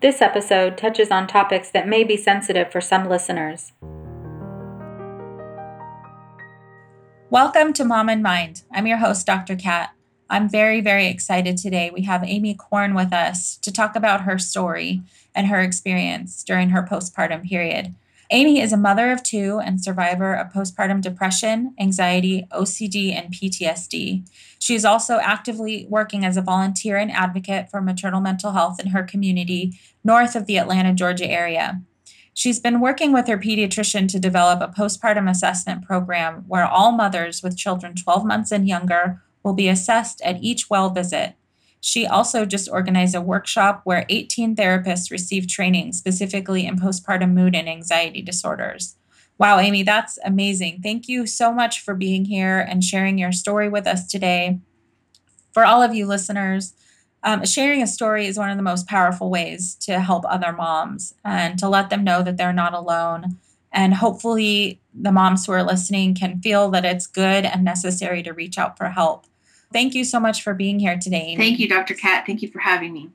This episode touches on topics that may be sensitive for some listeners. Welcome to Mom and Mind. I'm your host, Dr. Kat. I'm very, very excited today. We have Amy Corn with us to talk about her story and her experience during her postpartum period. Amy is a mother of two and survivor of postpartum depression, anxiety, OCD, and PTSD. She is also actively working as a volunteer and advocate for maternal mental health in her community north of the Atlanta, Georgia area. She's been working with her pediatrician to develop a postpartum assessment program where all mothers with children 12 months and younger will be assessed at each well visit. She also just organized a workshop where 18 therapists received training specifically in postpartum mood and anxiety disorders. Wow, Amy, that's amazing. Thank you so much for being here and sharing your story with us today. For all of you listeners, um, sharing a story is one of the most powerful ways to help other moms and to let them know that they're not alone. And hopefully, the moms who are listening can feel that it's good and necessary to reach out for help. Thank you so much for being here today. Amy. Thank you, Dr. Kat. Thank you for having me.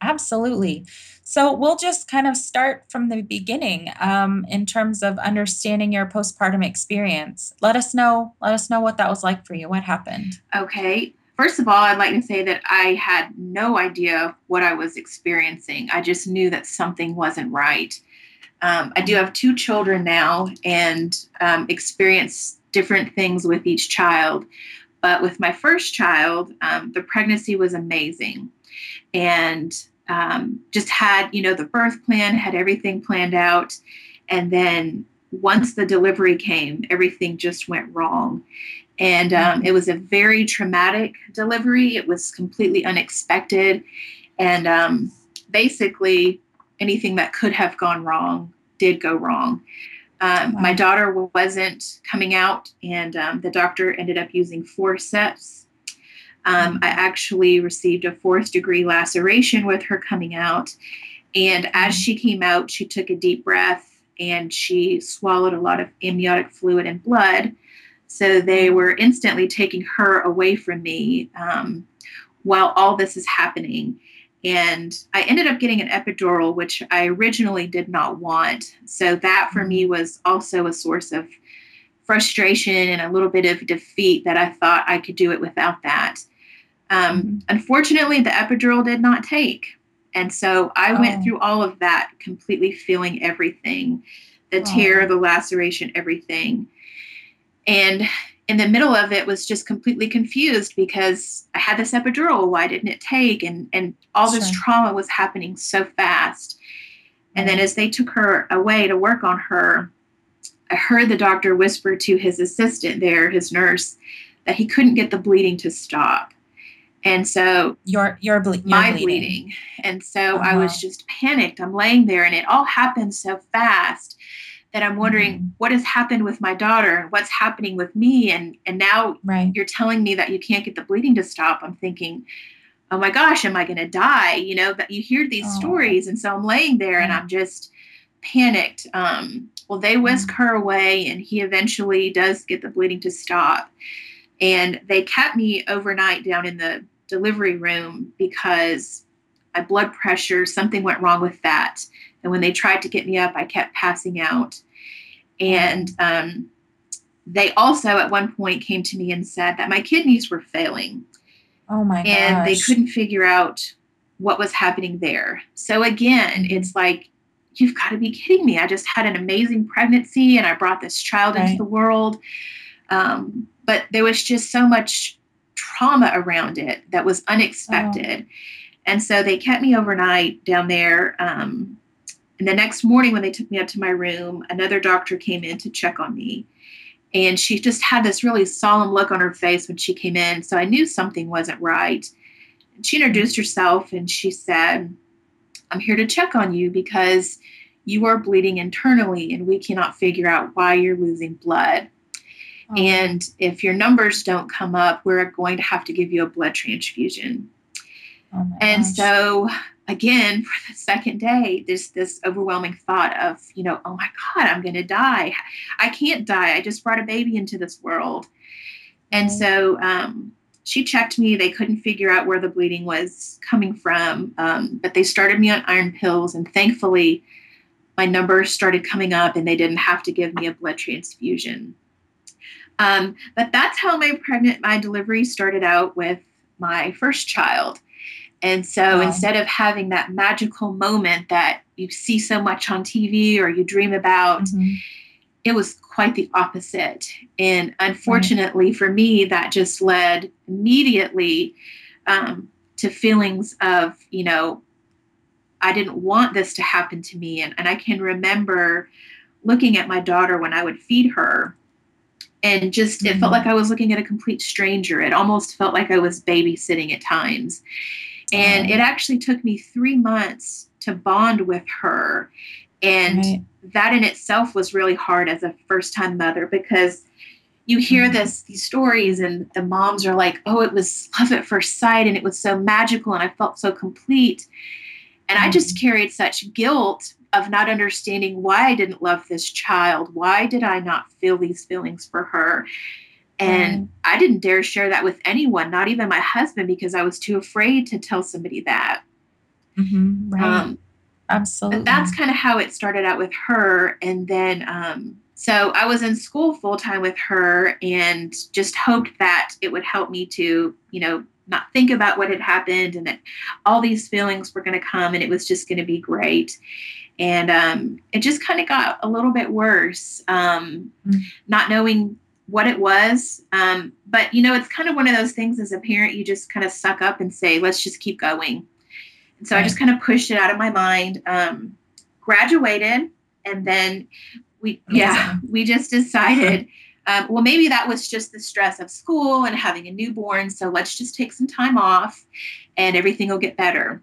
Absolutely. So we'll just kind of start from the beginning um, in terms of understanding your postpartum experience. Let us know. Let us know what that was like for you. What happened? Okay. First of all, I'd like to say that I had no idea what I was experiencing. I just knew that something wasn't right. Um, I do have two children now and um, experience different things with each child. But with my first child, um, the pregnancy was amazing. And um, just had, you know, the birth plan, had everything planned out. And then once the delivery came, everything just went wrong. And um, it was a very traumatic delivery. It was completely unexpected. And um, basically, anything that could have gone wrong did go wrong. Um, wow. My daughter wasn't coming out, and um, the doctor ended up using forceps. Um, I actually received a fourth degree laceration with her coming out. And as she came out, she took a deep breath and she swallowed a lot of amniotic fluid and blood. So they were instantly taking her away from me um, while all this is happening. And I ended up getting an epidural, which I originally did not want. So that for me was also a source of frustration and a little bit of defeat that I thought I could do it without that. Um, mm-hmm. Unfortunately, the epidural did not take. And so I oh. went through all of that, completely feeling everything the oh. tear, the laceration, everything. And in the middle of it was just completely confused because I had this epidural. Why didn't it take? And and all sure. this trauma was happening so fast. And then as they took her away to work on her, I heard the doctor whisper to his assistant there, his nurse, that he couldn't get the bleeding to stop. And so your your, ble- my bleeding. bleeding. And so I Uh-huh. was just panicked. I'm laying there and it all happened so fast that I'm wondering Mhm. what has happened with my daughter and what's happening with me and and now Right. you're telling me that you can't get the bleeding to stop. I'm thinking, oh my gosh, am I going to die? You know, that you hear these Oh. stories. And so I'm laying there and I'm just panicked. Um, well, they whisk Mm. her away and he eventually does get the bleeding to stop. And they kept me overnight down in the delivery room because my blood pressure, something went wrong with that. And when they tried to get me up, I kept passing out. And um, they also, at one point, came to me and said that my kidneys were failing Oh my and they couldn't figure out what was happening there. So, again, it's like, you've got to be kidding me. I just had an amazing pregnancy and I brought this child into the world. Um, but there was just so much trauma around it that was unexpected. And so they kept me overnight down there. Um, and the next morning, when they took me up to my room, another doctor came in to check on me. And she just had this really solemn look on her face when she came in. So I knew something wasn't right. She introduced herself and she said, I'm here to check on you because you are bleeding internally and we cannot figure out why you're losing blood. Oh, And if your numbers don't come up, we're going to have to give you a blood transfusion. oh And gosh. so again, for the second day, there's this overwhelming thought of, you know, oh my God, I'm going to die. I can't die. I just brought a baby into this world. And so um, she checked me. They couldn't figure out where the bleeding was coming from, um, but they started me on iron pills. And thankfully, my numbers started coming up and they didn't have to give me a blood transfusion. Um, but that's how my pregnant, my delivery started out with my first child. And so Wow. instead of having that magical moment that you see so much on TV or you dream about, Mhm. it was quite the opposite. And unfortunately for me, that just led immediately um, to feelings of, you know, I didn't want this to happen to me. And, and I can remember looking at my daughter when I would feed her. And just, it felt Mhm. like I was looking at a complete stranger. It almost felt like I was babysitting at times. And it actually took me three months to bond with her. And Right. that in itself was really hard as a first time mother because you hear Mhm. this these stories and the moms are like oh it was love at first sight and it was so magical and i felt so complete and i just carried such guilt of not understanding why i didn't love this child why did i not feel these feelings for her and i didn't dare share that with anyone not even my husband because i was too afraid to tell somebody that Mhm. Right. um, Absolutely. but that's kind of how it started out with her and then um, so i was in school full time with her and just hoped that it would help me to you know not think about what had happened and that all these feelings were going to come and it was just going to be great and um, it just kind of got a little bit worse um, Mm. not knowing what it was um, but you know it's kind of one of those things as a parent you just kind of suck up and say let's just keep going and so I just kind of pushed it out of my mind. Um, graduated, and then we, yeah, we just decided, um, well, maybe that was just the stress of school and having a newborn. So let's just take some time off, and everything will get better.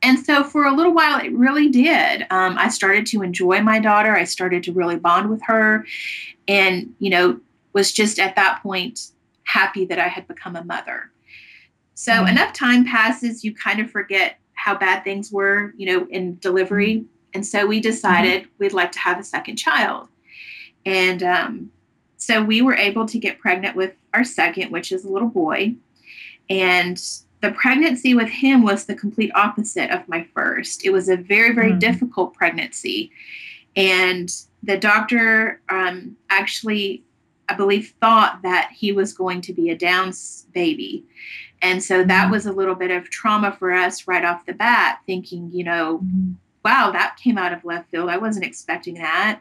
And so for a little while, it really did. Um, I started to enjoy my daughter. I started to really bond with her, and you know, was just at that point happy that I had become a mother. So Mhm. enough time passes, you kind of forget how bad things were, you know, in delivery. And so we decided we'd like to have a second child. And um, so we were able to get pregnant with our second, which is a little boy. And the pregnancy with him was the complete opposite of my first. It was a very, very Mm. difficult pregnancy. And the doctor um, actually, I believe, thought that he was going to be a Downs baby. And so that Mhm. was a little bit of trauma for us right off the bat, thinking, you know, Mhm. wow, that came out of left field. I wasn't expecting that.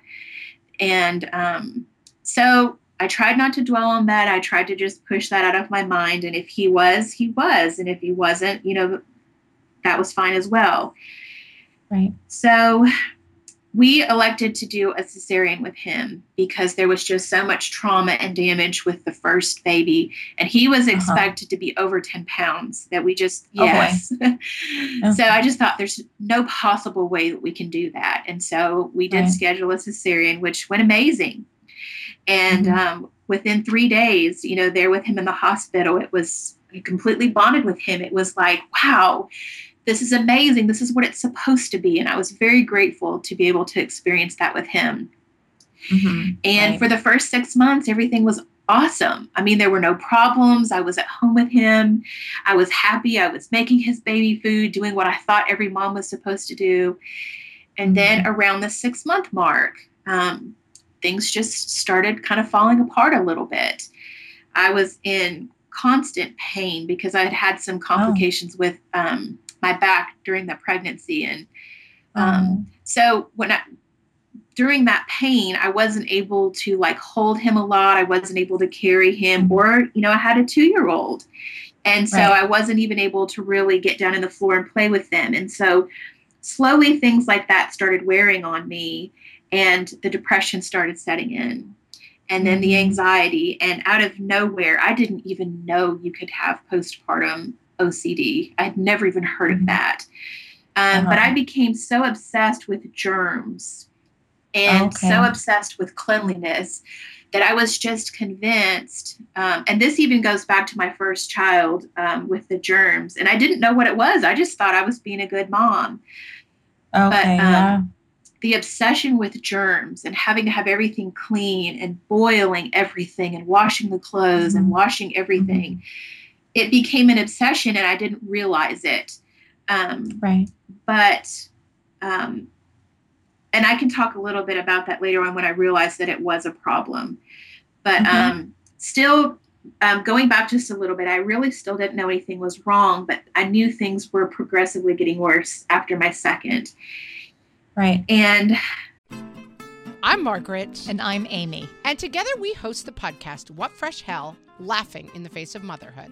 And um, so I tried not to dwell on that. I tried to just push that out of my mind. And if he was, he was. And if he wasn't, you know, that was fine as well. Right. So we elected to do a cesarean with him because there was just so much trauma and damage with the first baby. And he was Uh-huh. expected to be over 10 pounds, that we just, Oh, yes. Oh. so I just thought there's no possible way that we can do that. And so we did Right. schedule a cesarean, which went amazing. And Mhm. um, within three days, you know, there with him in the hospital, it was I completely bonded with him. It was like, wow, this is amazing. This is what it's supposed to be. And I was very grateful to be able to experience that with him. Mhm. And Right. for the first six months, everything was awesome. I mean, there were no problems. I was at home with him. I was happy. I was making his baby food, doing what I thought every mom was supposed to do. And then around the six month mark, um, things just started kind of falling apart a little bit. I was in constant pain because I had had some complications with um, my back during the pregnancy. And um, so when I, during that pain, I wasn't able to like hold him a lot. I wasn't able to carry him, Mhm. or, you know, I had a two year old. And so Right. I wasn't even able to really get down on the floor and play with them. And so slowly things like that started wearing on me, and the depression started setting in. And then the Mhm. anxiety, and out of nowhere, I didn't even know you could have postpartum OCD. I'd never even heard of that. Um, But Uh-huh. I became so obsessed with germs and Okay. so obsessed with cleanliness that I was just convinced. Um, and this even goes back to my first child um, with the germs. And I didn't know what it was. I just thought I was being a good mom. Okay. but, um, yeah. The obsession with germs and having to have everything clean and boiling everything and washing the clothes and Mhm. washing everything, it became an obsession and I didn't realize it. Um, Right. but um, and I can talk a little bit about that later on when I realized that it was a problem. But Mhm. um, still, um, going back just a little bit, I really still didn't know anything was wrong, but I knew things were progressively getting worse after my second. Right. And I'm Margaret. And I'm Amy. And together we host the podcast, What Fresh Hell Laughing in the Face of Motherhood.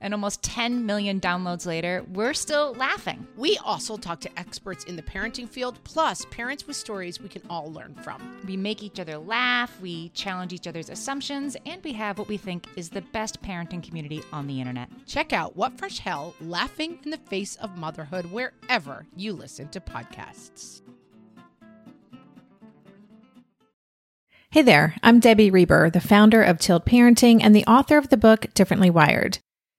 And almost 10 million downloads later, we're still laughing. We also talk to experts in the parenting field, plus parents with stories we can all learn from. We make each other laugh, we challenge each other's assumptions, and we have what we think is the best parenting community on the internet. Check out What Fresh Hell Laughing in the Face of Motherhood wherever you listen to podcasts. Hey there, I'm Debbie Reber, the founder of Tilt Parenting and the author of the book Differently Wired.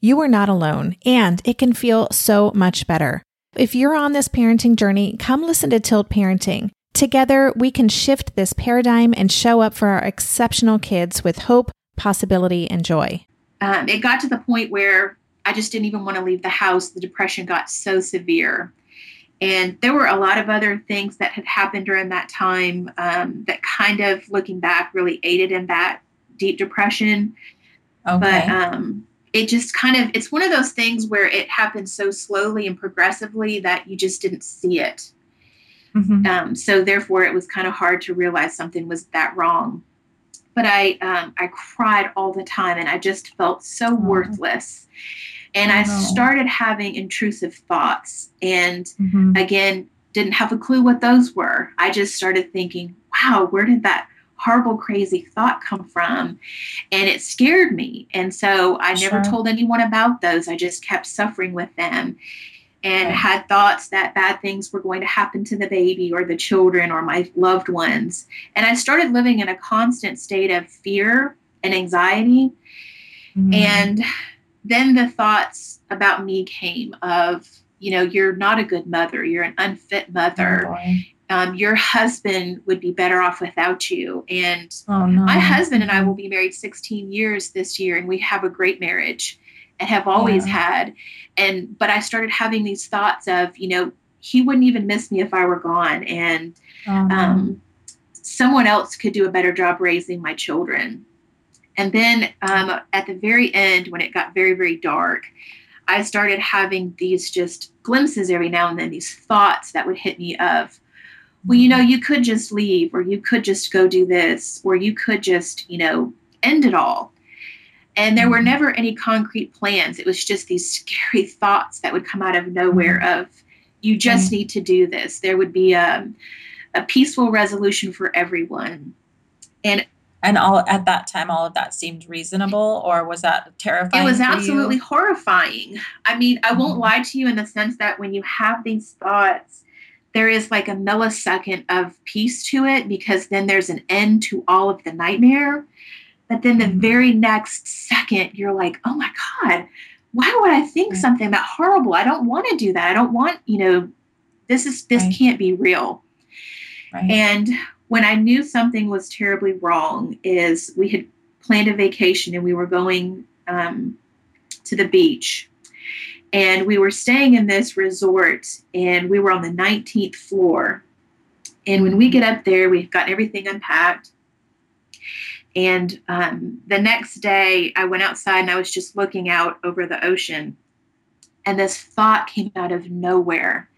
you are not alone, and it can feel so much better. If you're on this parenting journey, come listen to Tilt Parenting. Together, we can shift this paradigm and show up for our exceptional kids with hope, possibility, and joy. um, it got to the point where I just didn't even want to leave the house. The depression got so severe. And there were a lot of other things that had happened during that time um, that kind of, looking back, really aided in that deep depression. Okay. But um, it just kind of, it's one of those things where it happened so slowly and progressively that you just didn't see it. Mhm. Um, so therefore, it was kind of hard to realize something was that wrong. But I, um, I cried all the time, and I just felt so worthless. And I started having intrusive thoughts. And Mhm. again, didn't have a clue what those were. I just started thinking, wow, where did that horrible, crazy thought come from? And it scared me. And so I never told anyone about those. I just kept suffering with them and Right. had thoughts that bad things were going to happen to the baby or the children or my loved ones. And I started living in a constant state of fear and anxiety. Mhm. And then the thoughts about me came of, you know, you're not a good mother, you're an unfit mother. Oh. Um, your husband would be better off without you. And Oh, no. my husband and I will be married 16 years this year, and we have a great marriage and have always Yeah. had. And but I started having these thoughts of, you know, he wouldn't even miss me if I were gone, and Oh, no. um, someone else could do a better job raising my children. And then um, at the very end, when it got very, very dark, I started having these just glimpses every now and then, these thoughts that would hit me of, well, you know, you could just leave, or you could just go do this, or you could just, you know, end it all. And there were Mhm. never any concrete plans. It was just these scary thoughts that would come out of nowhere of, you just need to do this. There would be um, a peaceful resolution for everyone. and and all at that time, all of that seemed reasonable, or was that terrifying? It was you? absolutely horrifying. I mean, I won't lie to you in the sense that when you have these thoughts, there is like a millisecond of peace to it because then there's an end to all of the nightmare. But then the Mhm. very next second, you're like, oh my God, why would I think Right. something that horrible? I don't want to do that. I don't want, you know, this is this Right. can't be real. Right. And when I knew something was terribly wrong, is we had planned a vacation and we were going um, to the beach. And we were staying in this resort and we were on the 19th floor. And when we get up there, we've got everything unpacked. And um, the next day, I went outside and I was just looking out over the ocean. And this thought came out of nowhere.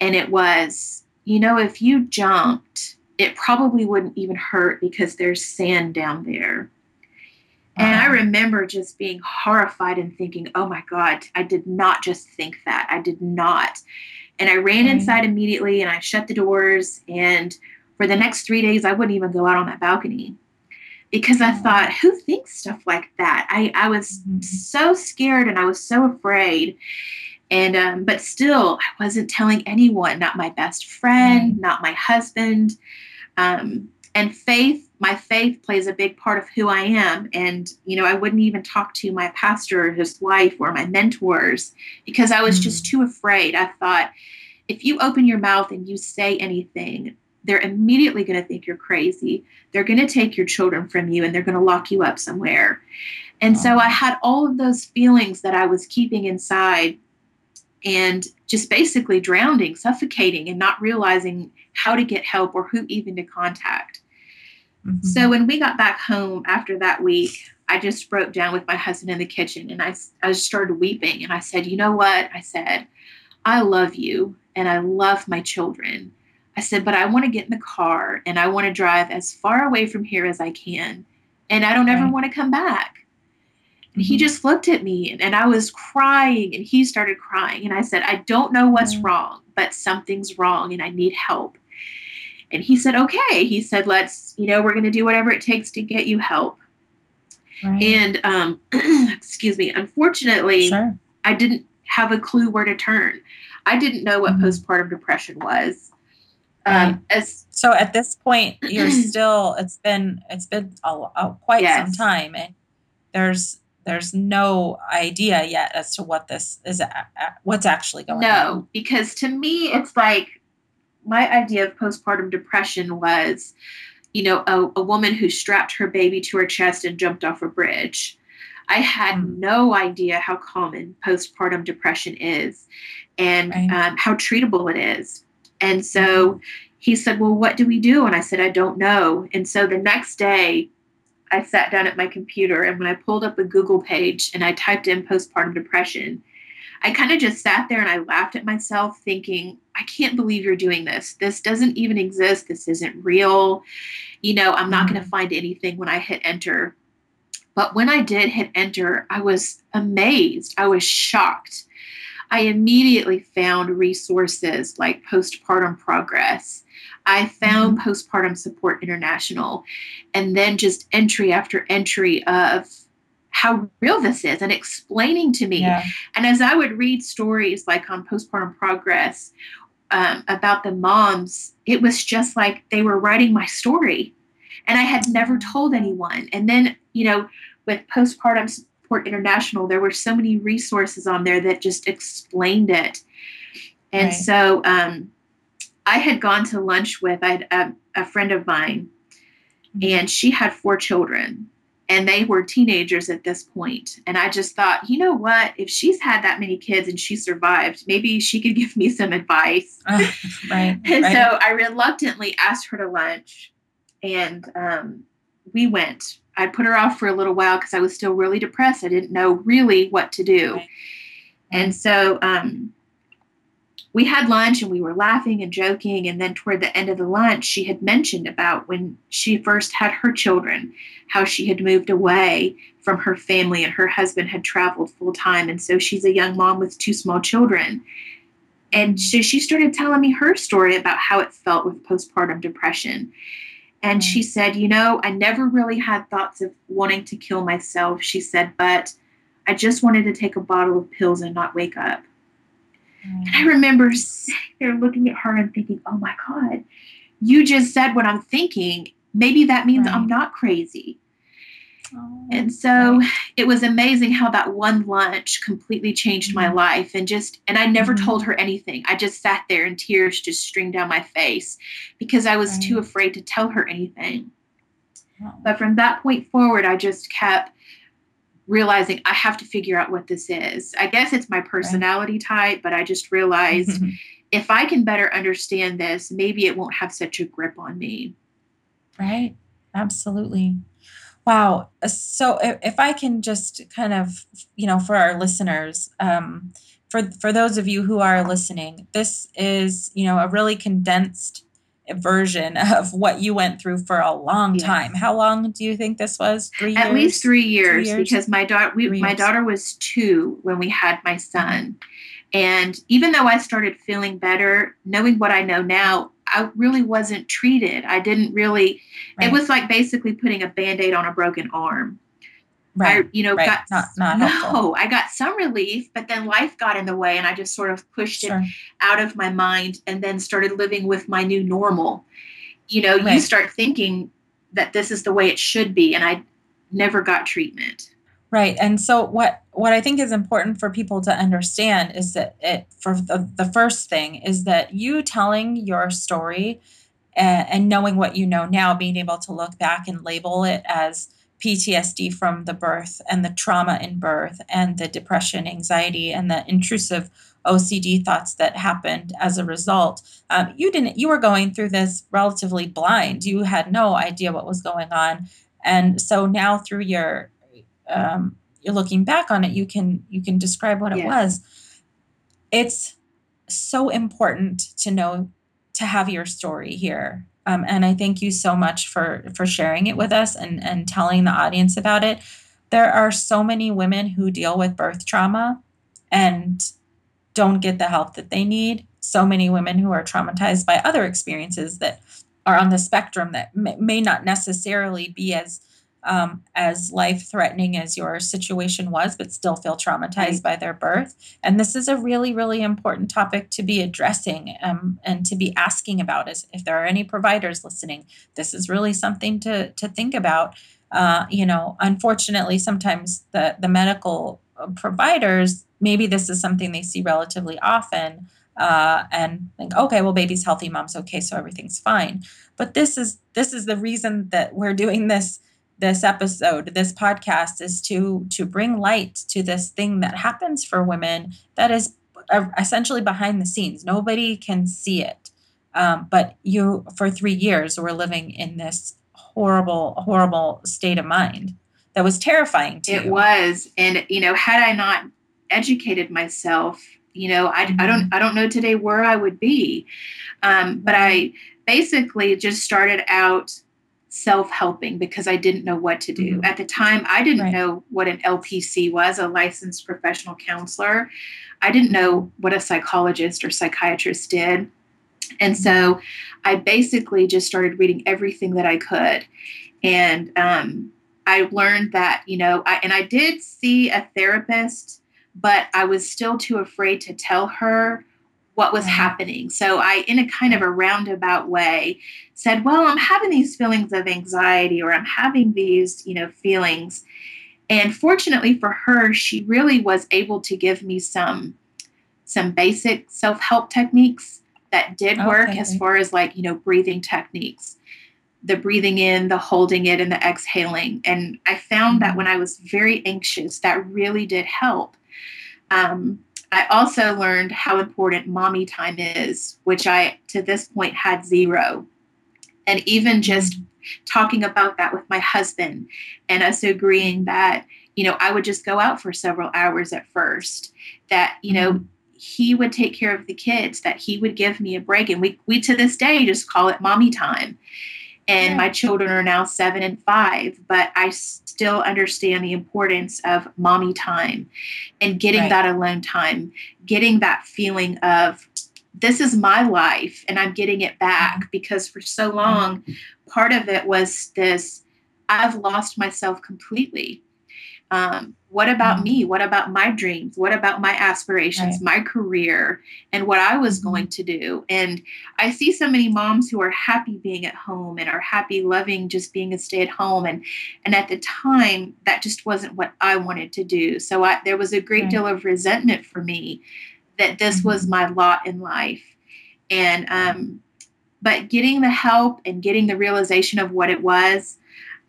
And it was, you know, if you jumped, it probably wouldn't even hurt because there's sand down there. And I remember just being horrified and thinking, oh my God, I did not just think that. I did not. And I ran Right. inside immediately and I shut the doors. And for the next three days, I wouldn't even go out on that balcony because I Oh. thought, who thinks stuff like that? I, I was Mhm. so scared and I was so afraid. And, um, but still, I wasn't telling anyone, not my best friend, not my husband. Um, and faith, my faith plays a big part of who I am. And, you know, I wouldn't even talk to my pastor or his wife or my mentors because I was hmm. just too afraid. I thought, if you open your mouth and you say anything, they're immediately going to think you're crazy. They're going to take your children from you and they're going to lock you up somewhere. And so I had all of those feelings that I was keeping inside and just basically drowning, suffocating, and not realizing how to get help or who even to contact. Mhm. So when we got back home after that week, I just broke down with my husband in the kitchen and I, I just started weeping. And I said, You know what? I said, I love you and I love my children. I said, But I want to get in the car and I want to drive as far away from here as I can. And I don't ever Right. want to come back. And he Mhm. just looked at me and, and I was crying and he started crying. And I said, I don't know what's wrong, but something's wrong and I need help. And he said, okay. He said, let's, you know, we're going to do whatever it takes to get you help. Right. And, um, excuse me, unfortunately, sure. I didn't have a clue where to turn. I didn't know what Mhm. postpartum depression was. Right. Um, as So at this point, you're still. It's been. It's been a, a, quite some time, and there's there's no idea yet as to what this is. What's actually going on? No, because to me, it's like my idea of postpartum depression was, you know, a, a woman who strapped her baby to her chest and jumped off a bridge. I had Mm. no idea how common postpartum depression is and Right. um, how treatable it is. And so he said, Well, what do we do? And I said, I don't know. And so the next day, I sat down at my computer and when I pulled up a Google page and I typed in postpartum depression, I kind of just sat there and I laughed at myself, thinking, I can't believe you're doing this. This doesn't even exist. This isn't real. You know, I'm not going to find anything when I hit enter. But when I did hit enter, I was amazed. I was shocked. I immediately found resources like Postpartum Progress. I found mm-hmm. Postpartum Support International, and then just entry after entry of how real this is and explaining to me. Yeah. And as I would read stories like on Postpartum Progress um, about the moms, it was just like they were writing my story. And I had never told anyone. And then, you know, with Postpartum Support International, there were so many resources on there that just explained it. And right. so um, I had gone to lunch with I had a friend of mine, mm-hmm. and she had four children and they were teenagers at this point. And i just thought you know what? If she's had that many kids and she survived maybe she could give me some advice. Uh, right and right. so i reluctantly asked her to lunch and um, we went. I put her off for a little while because i was still really depressed. I didn't know really what to do. Right. and so um, we had lunch and we were laughing and joking. And then toward the end of the lunch, she had mentioned about when she first had her children, how she had moved away from her family and her husband had traveled full time. And so she's a young mom with two small children. And so she started telling me her story about how it felt with postpartum depression. And she mm. said, You know, I never really had thoughts of wanting to kill myself. She said, But I just wanted to take a bottle of pills and not wake up. And I remember sitting there looking at her and thinking, oh my God, you just said what I'm thinking. Maybe that means right. I'm not crazy. Oh, and so right. it was amazing how that one lunch completely changed my mm-hmm. life and just and I never mm-hmm. told her anything. I just sat there and tears just streamed down my face because I was right. too afraid to tell her anything. But from that point forward I just kept realizing I have to figure out what this is. I guess it's my personality right. type, but I just realized if I can better understand this, maybe it won't have such a grip on me. Right. Absolutely. Wow. Uh, so if I can just kind of, you know, for our listeners, um, for for those of you who are listening, this is, you know, a really condensed version of what you went through for a long yes. time. How long do you think this was? Three At years? least three years, three years? because my daughter we, my daughter was two when we had my son. And even though I started feeling better, knowing what I know now, I really wasn't treated. I didn't really right. it was like basically putting a band-aid on a broken arm. Right. I, you know, right. got not, not no, helpful. I got some relief, but then life got in the way and I just sort of pushed sure. it out of my mind and then started living with my new normal. You know, right. you start thinking that this is the way it should be and I never got treatment. Right. And so what what I think is important for people to understand is that it for the, the first thing is that you telling your story and, and knowing what you know now, being able to look back and label it as PTSD from the birth and the trauma in birth and the depression, anxiety, and the intrusive OCD thoughts that happened as a result. Um, you didn't. You were going through this relatively blind. You had no idea what was going on, and so now through your um, you're looking back on it, you can you can describe what yes. it was. It's so important to know to have your story here um, and I thank you so much for for sharing it with us and and telling the audience about it. There are so many women who deal with birth trauma and don't get the help that they need. So many women who are traumatized by other experiences that are on the spectrum that may, may not necessarily be as um, as life threatening as your situation was, but still feel traumatized by their birth. And this is a really, really important topic to be addressing um, and to be asking about. Is if there are any providers listening, this is really something to to think about. Uh, you know, unfortunately, sometimes the the medical uh, providers maybe this is something they see relatively often. Uh, and think, okay, well, baby's healthy, mom's okay, so everything's fine. But this is this is the reason that we're doing this this episode this podcast is to to bring light to this thing that happens for women that is uh, essentially behind the scenes nobody can see it um, but you for three years were living in this horrible horrible state of mind that was terrifying to it you. was and you know had i not educated myself you know I, mm-hmm. I don't mm-hmm. i don't know today where i would be um, but i basically just started out self helping because I didn't know what to do. Mm-hmm. At the time, I didn't right. know what an LPC was, a licensed professional counselor. I didn't know what a psychologist or psychiatrist did. And so I basically just started reading everything that I could. And um, I learned that, you know, I, and I did see a therapist, but I was still too afraid to tell her what was happening. So I, in a kind of a roundabout way, said, Well, I'm having these feelings of anxiety or I'm having these, you know, feelings. And fortunately for her, she really was able to give me some some basic self-help techniques that did work okay. as far as like, you know, breathing techniques. The breathing in, the holding it, and the exhaling. And I found mm-hmm. that when I was very anxious, that really did help. Um, I also learned how important mommy time is, which I to this point had zero. And even just talking about that with my husband and us agreeing that, you know, I would just go out for several hours at first, that, you know, mm-hmm. he would take care of the kids, that he would give me a break. And we, we to this day just call it mommy time and my children are now seven and five but i still understand the importance of mommy time and getting right. that alone time getting that feeling of this is my life and i'm getting it back mm-hmm. because for so long part of it was this i've lost myself completely um, what about mm-hmm. me? What about my dreams? What about my aspirations, right. my career, and what I was going mm-hmm. to do? And I see so many moms who are happy being at home and are happy loving just being a stay at home. And and at the time, that just wasn't what I wanted to do. So I, there was a great right. deal of resentment for me that this mm-hmm. was my lot in life. And um, but getting the help and getting the realization of what it was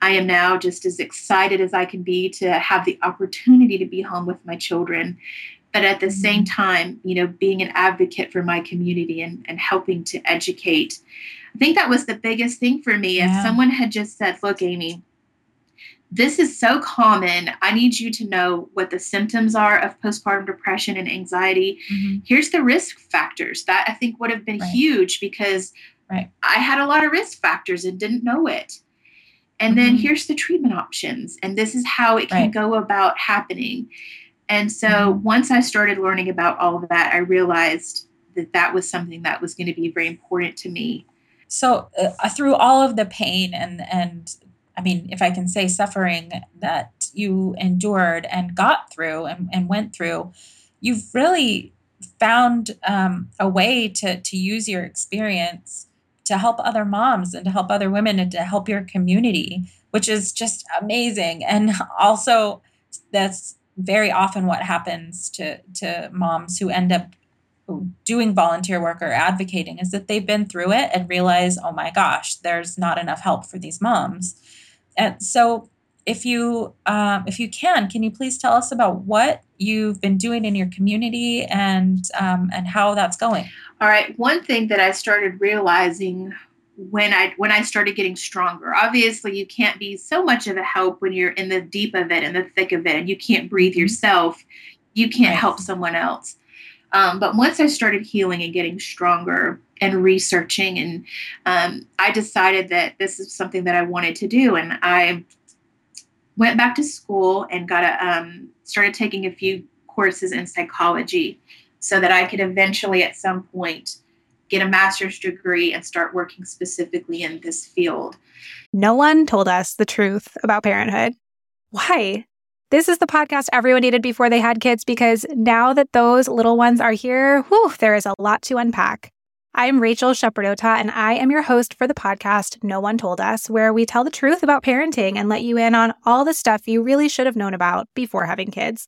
I am now just as excited as I can be to have the opportunity to be home with my children. But at the mm-hmm. same time, you know, being an advocate for my community and, and helping to educate. I think that was the biggest thing for me. Yeah. If someone had just said, Look, Amy, this is so common. I need you to know what the symptoms are of postpartum depression and anxiety. Mm-hmm. Here's the risk factors. That I think would have been right. huge because right. I had a lot of risk factors and didn't know it. And then mm-hmm. here's the treatment options. And this is how it can right. go about happening. And so mm-hmm. once I started learning about all of that, I realized that that was something that was going to be very important to me. So uh, through all of the pain and and I mean, if I can say suffering that you endured and got through and, and went through, you've really found um, a way to to use your experience to help other moms and to help other women and to help your community, which is just amazing. And also, that's very often what happens to, to moms who end up doing volunteer work or advocating is that they've been through it and realize, oh my gosh, there's not enough help for these moms. And so, if you um, if you can, can you please tell us about what you've been doing in your community and um, and how that's going? All right. One thing that I started realizing when I when I started getting stronger. Obviously, you can't be so much of a help when you're in the deep of it, in the thick of it, and you can't breathe mm-hmm. yourself. You can't help someone else. Um, but once I started healing and getting stronger and researching, and um, I decided that this is something that I wanted to do, and I went back to school and got a um, started taking a few courses in psychology so that I could eventually at some point get a master's degree and start working specifically in this field. No one told us the truth about parenthood. Why? This is the podcast everyone needed before they had kids because now that those little ones are here, whew, there is a lot to unpack. I'm Rachel Shepardota, and I am your host for the podcast No One Told Us, where we tell the truth about parenting and let you in on all the stuff you really should have known about before having kids.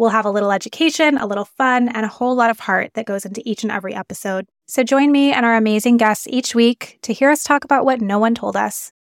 We'll have a little education, a little fun, and a whole lot of heart that goes into each and every episode. So join me and our amazing guests each week to hear us talk about what no one told us.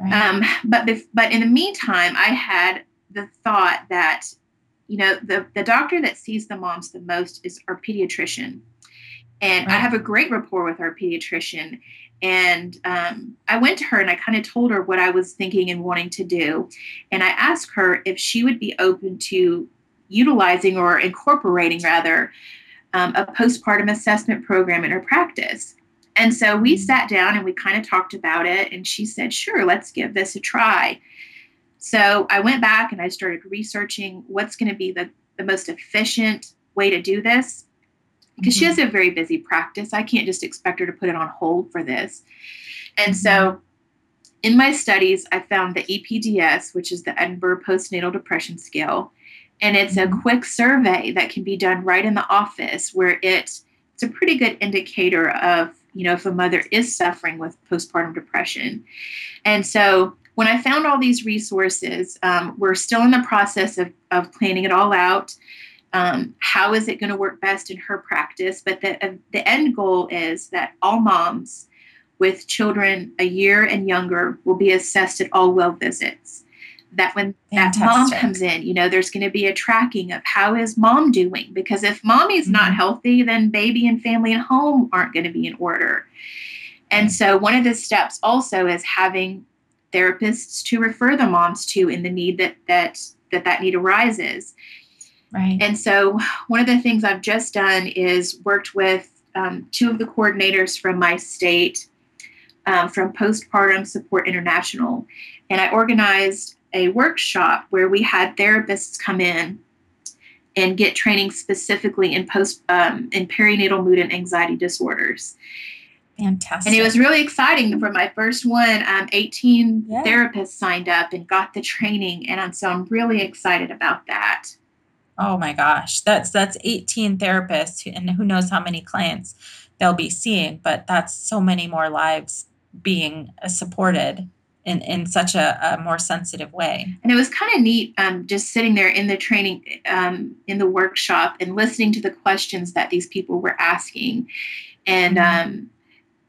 Right. Um, but but in the meantime, I had the thought that you know the the doctor that sees the moms the most is our pediatrician, and right. I have a great rapport with our pediatrician. And um, I went to her and I kind of told her what I was thinking and wanting to do, and I asked her if she would be open to utilizing or incorporating rather um, a postpartum assessment program in her practice. And so we mm-hmm. sat down and we kind of talked about it. And she said, sure, let's give this a try. So I went back and I started researching what's going to be the, the most efficient way to do this because mm-hmm. she has a very busy practice. I can't just expect her to put it on hold for this. And so mm-hmm. in my studies, I found the EPDS, which is the Edinburgh Postnatal Depression Scale. And it's a mm-hmm. quick survey that can be done right in the office where it, it's a pretty good indicator of you know, if a mother is suffering with postpartum depression. And so when I found all these resources, um, we're still in the process of, of planning it all out. Um, how is it going to work best in her practice? But the, uh, the end goal is that all moms with children a year and younger will be assessed at all well visits that when Fantastic. that mom comes in, you know, there's going to be a tracking of how is mom doing? Because if mommy's mm-hmm. not healthy, then baby and family and home aren't going to be in order. And so one of the steps also is having therapists to refer the moms to in the need that that that that need arises. Right. And so one of the things I've just done is worked with um, two of the coordinators from my state um, from Postpartum Support International. And I organized a workshop where we had therapists come in and get training specifically in post um, in perinatal mood and anxiety disorders. Fantastic. And it was really exciting. For my first one, um, 18 yeah. therapists signed up and got the training, and so I'm really excited about that. Oh my gosh, that's that's 18 therapists, and who knows how many clients they'll be seeing, but that's so many more lives being uh, supported in, in such a, a more sensitive way. And it was kind of neat um, just sitting there in the training, um, in the workshop, and listening to the questions that these people were asking. And, um,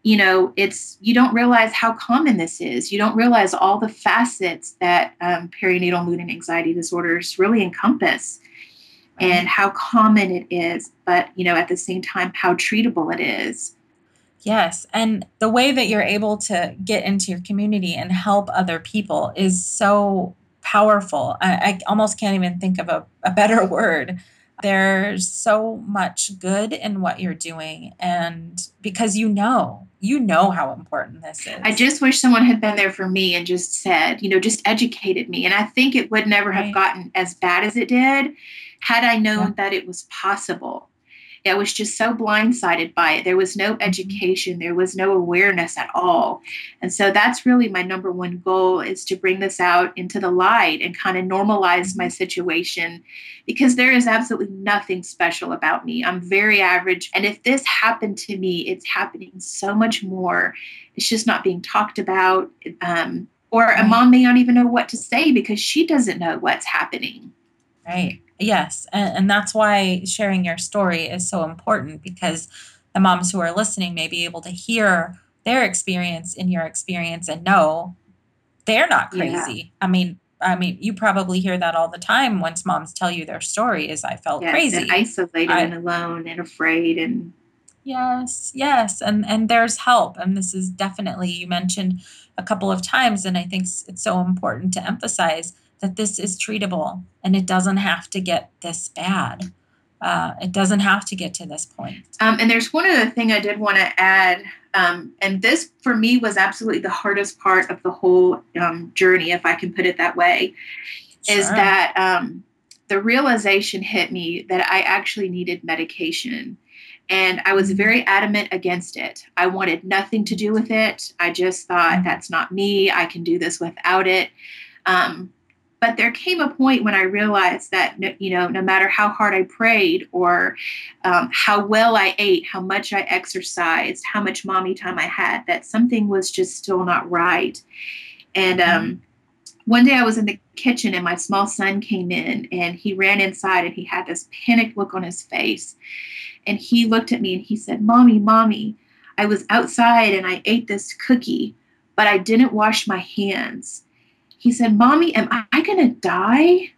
you know, it's, you don't realize how common this is. You don't realize all the facets that um, perinatal mood and anxiety disorders really encompass. And how common it is, but you know, at the same time, how treatable it is. Yes. And the way that you're able to get into your community and help other people is so powerful. I, I almost can't even think of a, a better word. There's so much good in what you're doing. And because you know, you know how important this is. I just wish someone had been there for me and just said, you know, just educated me. And I think it would never have gotten as bad as it did had I known yeah. that it was possible I was just so blindsided by it. There was no mm-hmm. education, there was no awareness at all. And so that's really my number one goal is to bring this out into the light and kind of normalize my mm-hmm. situation because there is absolutely nothing special about me. I'm very average. And if this happened to me, it's happening so much more. It's just not being talked about. Um, or a mom may not even know what to say because she doesn't know what's happening. Right. Yes. And, and that's why sharing your story is so important because the moms who are listening may be able to hear their experience in your experience and know they're not crazy. Yeah. I mean, I mean, you probably hear that all the time once moms tell you their story is I felt yes, crazy. And isolated I, and alone and afraid and Yes, yes, and and there's help, and this is definitely you mentioned a couple of times, and I think it's so important to emphasize that this is treatable, and it doesn't have to get this bad. Uh, it doesn't have to get to this point. Um, and there's one other thing I did want to add, um, and this for me was absolutely the hardest part of the whole um, journey, if I can put it that way, sure. is that um, the realization hit me that I actually needed medication. And I was mm-hmm. very adamant against it. I wanted nothing to do with it. I just thought, mm-hmm. that's not me. I can do this without it. Um, but there came a point when I realized that, you know, no matter how hard I prayed or um, how well I ate, how much I exercised, how much mommy time I had, that something was just still not right. And um, mm-hmm. one day I was in the kitchen and my small son came in and he ran inside and he had this panicked look on his face. And he looked at me and he said, Mommy, Mommy, I was outside and I ate this cookie, but I didn't wash my hands. He said, Mommy, am I going to die?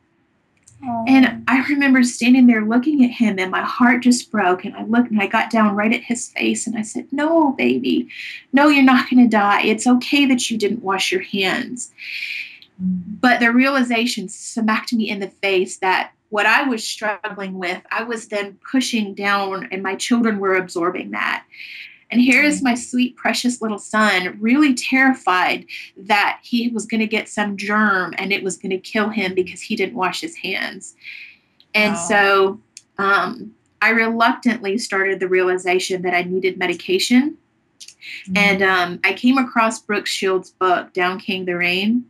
Aww. And I remember standing there looking at him, and my heart just broke. And I looked and I got down right at his face and I said, No, baby, no, you're not going to die. It's okay that you didn't wash your hands. But the realization smacked me in the face that what I was struggling with, I was then pushing down, and my children were absorbing that. And here is mm. my sweet, precious little son, really terrified that he was going to get some germ and it was going to kill him because he didn't wash his hands. And wow. so um, I reluctantly started the realization that I needed medication. Mm-hmm. And um, I came across Brooke Shields' book, Down Came the Rain.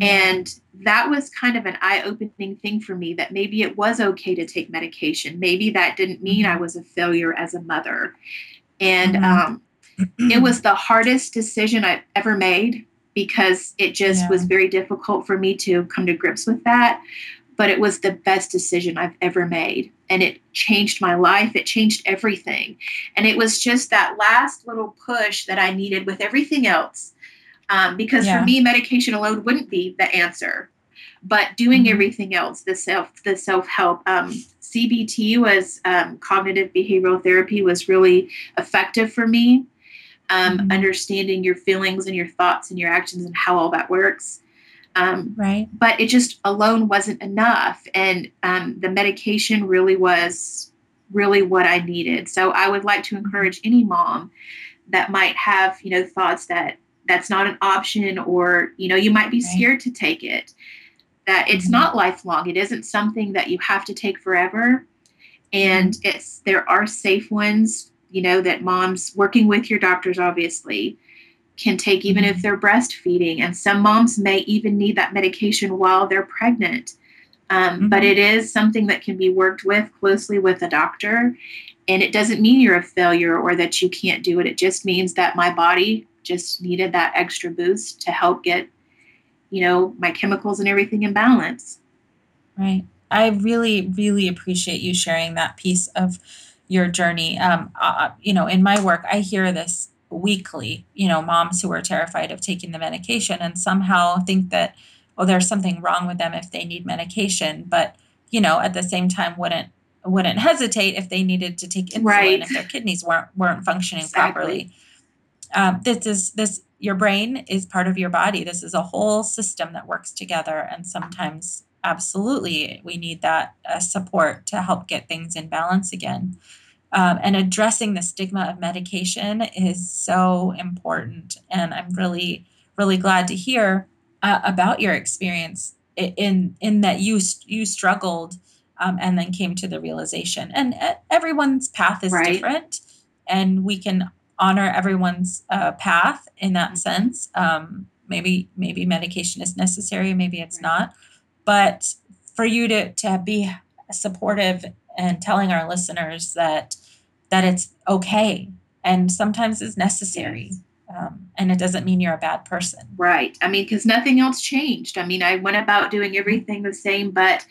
And that was kind of an eye opening thing for me that maybe it was okay to take medication. Maybe that didn't mean I mm-hmm. was a failure as a mother. And mm-hmm. um, it was the hardest decision I've ever made because it just yeah. was very difficult for me to come to grips with that. But it was the best decision I've ever made. And it changed my life. It changed everything. And it was just that last little push that I needed with everything else um, because yeah. for me medication alone wouldn't be the answer but doing mm-hmm. everything else the self the self-help um, cbt was um, cognitive behavioral therapy was really effective for me. Um, mm-hmm. understanding your feelings and your thoughts and your actions and how all that works. Um, right. but it just alone wasn't enough. And um, the medication really was really what i needed. So i would like to encourage any mom that might have you know thoughts that that's not an option or you know you might be scared to take it that it's mm-hmm. not lifelong it isn't something that you have to take forever and mm-hmm. it's there are safe ones you know that moms working with your doctors obviously can take even if mm-hmm. they're breastfeeding and some moms may even need that medication while they're pregnant um, mm-hmm. but it is something that can be worked with closely with a doctor and it doesn't mean you're a failure or that you can't do it it just means that my body just needed that extra boost to help get, you know, my chemicals and everything in balance. Right. I really, really appreciate you sharing that piece of your journey. Um, uh, you know, in my work, I hear this weekly, you know, moms who are terrified of taking the medication and somehow think that, oh, there's something wrong with them if they need medication. But, you know, at the same time, wouldn't wouldn't hesitate if they needed to take insulin right. if their kidneys weren't weren't functioning exactly. properly um, this is this your brain is part of your body. This is a whole system that works together and sometimes absolutely we need that uh, support to help get things in balance again. Um, and addressing the stigma of medication is so important and i'm really really glad to hear uh, about your experience in in that you you struggled um, and then came to the realization. And uh, everyone's path is right. different and we can honor everyone's uh, path in that mm-hmm. sense. Um, maybe maybe medication is necessary, maybe it's not. But for you to to be supportive and telling our listeners that that it's okay and sometimes it's necessary. Um, and it doesn't mean you're a bad person. Right. I mean, because nothing else changed. I mean, I went about doing everything the same, but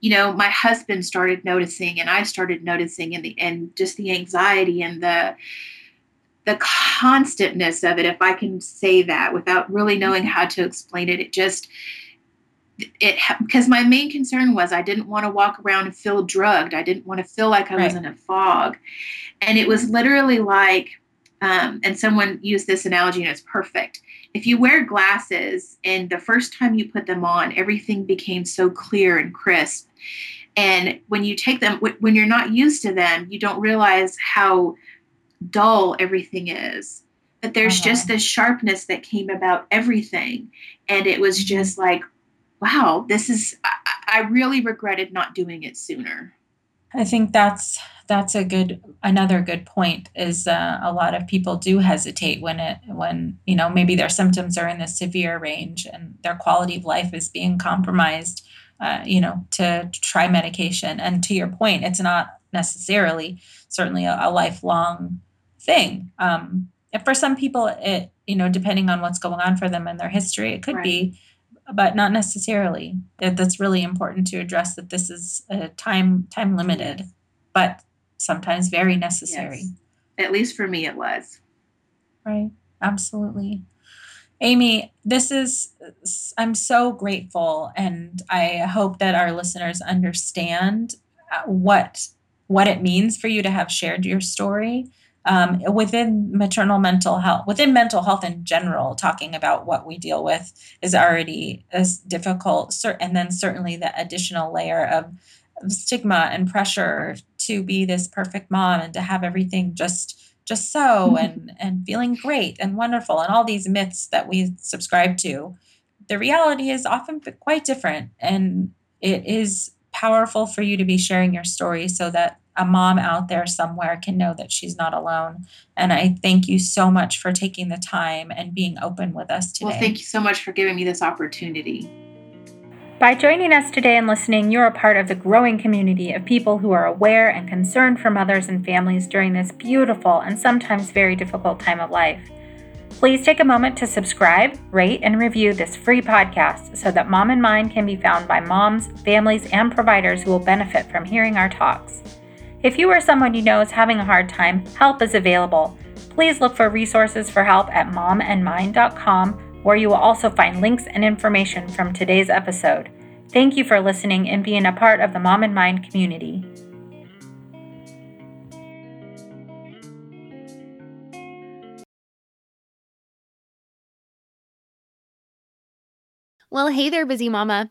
you know, my husband started noticing, and I started noticing, and the and just the anxiety and the the constantness of it, if I can say that without really knowing how to explain it, it just it because my main concern was I didn't want to walk around and feel drugged. I didn't want to feel like I right. was in a fog. And it was literally like, um, and someone used this analogy and it's perfect. If you wear glasses and the first time you put them on, everything became so clear and crisp. And when you take them, when you're not used to them, you don't realize how dull everything is. But there's uh-huh. just this sharpness that came about everything. And it was mm-hmm. just like, wow, this is, I, I really regretted not doing it sooner. I think that's that's a good another good point is uh, a lot of people do hesitate when it when you know maybe their symptoms are in the severe range and their quality of life is being compromised uh, you know to try medication and to your point it's not necessarily certainly a, a lifelong thing um, for some people it you know depending on what's going on for them in their history it could right. be but not necessarily. That That's really important to address that this is a time time limited, yes. but sometimes very necessary. Yes. At least for me, it was. Right. Absolutely. Amy, this is, I'm so grateful, and I hope that our listeners understand uh, what what it means for you to have shared your story um, within maternal mental health, within mental health in general, talking about what we deal with is already as difficult. And then certainly the additional layer of stigma and pressure to be this perfect mom and to have everything just just so mm-hmm. and and feeling great and wonderful and all these myths that we subscribe to the reality is often quite different and it is powerful for you to be sharing your story so that a mom out there somewhere can know that she's not alone. And I thank you so much for taking the time and being open with us today. Well, thank you so much for giving me this opportunity. By joining us today and listening, you're a part of the growing community of people who are aware and concerned for mothers and families during this beautiful and sometimes very difficult time of life. Please take a moment to subscribe, rate, and review this free podcast so that Mom and Mind can be found by moms, families, and providers who will benefit from hearing our talks. If you or someone you know is having a hard time, help is available. Please look for resources for help at momandmind.com, where you will also find links and information from today's episode. Thank you for listening and being a part of the Mom and Mind community. Well, hey there, busy mama.